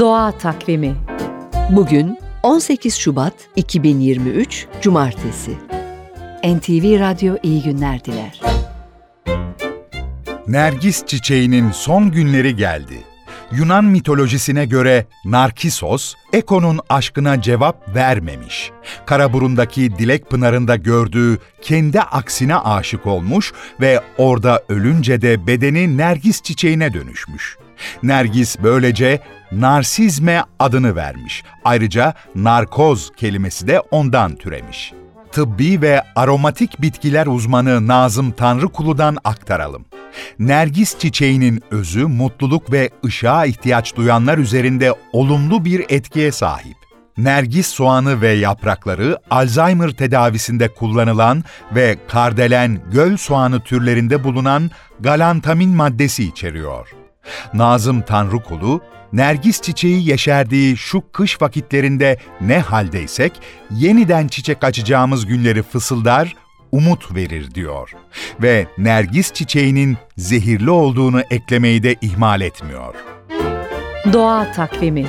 Doğa Takvimi Bugün 18 Şubat 2023 Cumartesi. NTV Radyo iyi günler diler. Nergis çiçeğinin son günleri geldi. Yunan mitolojisine göre Narkisos, Eko'nun aşkına cevap vermemiş. Karaburun'daki Dilek Pınarı'nda gördüğü kendi aksine aşık olmuş ve orada ölünce de bedeni Nergis çiçeğine dönüşmüş. Nergis böylece narsizme adını vermiş. Ayrıca narkoz kelimesi de ondan türemiş. Tıbbi ve aromatik bitkiler uzmanı Nazım Tanrıkulu'dan aktaralım. Nergis çiçeğinin özü mutluluk ve ışığa ihtiyaç duyanlar üzerinde olumlu bir etkiye sahip. Nergis soğanı ve yaprakları Alzheimer tedavisinde kullanılan ve kardelen göl soğanı türlerinde bulunan galantamin maddesi içeriyor. Nazım Tanrıkulu, Nergis çiçeği yeşerdiği şu kış vakitlerinde ne haldeysek, yeniden çiçek açacağımız günleri fısıldar, umut verir diyor. Ve Nergis çiçeğinin zehirli olduğunu eklemeyi de ihmal etmiyor. Doğa Takvimi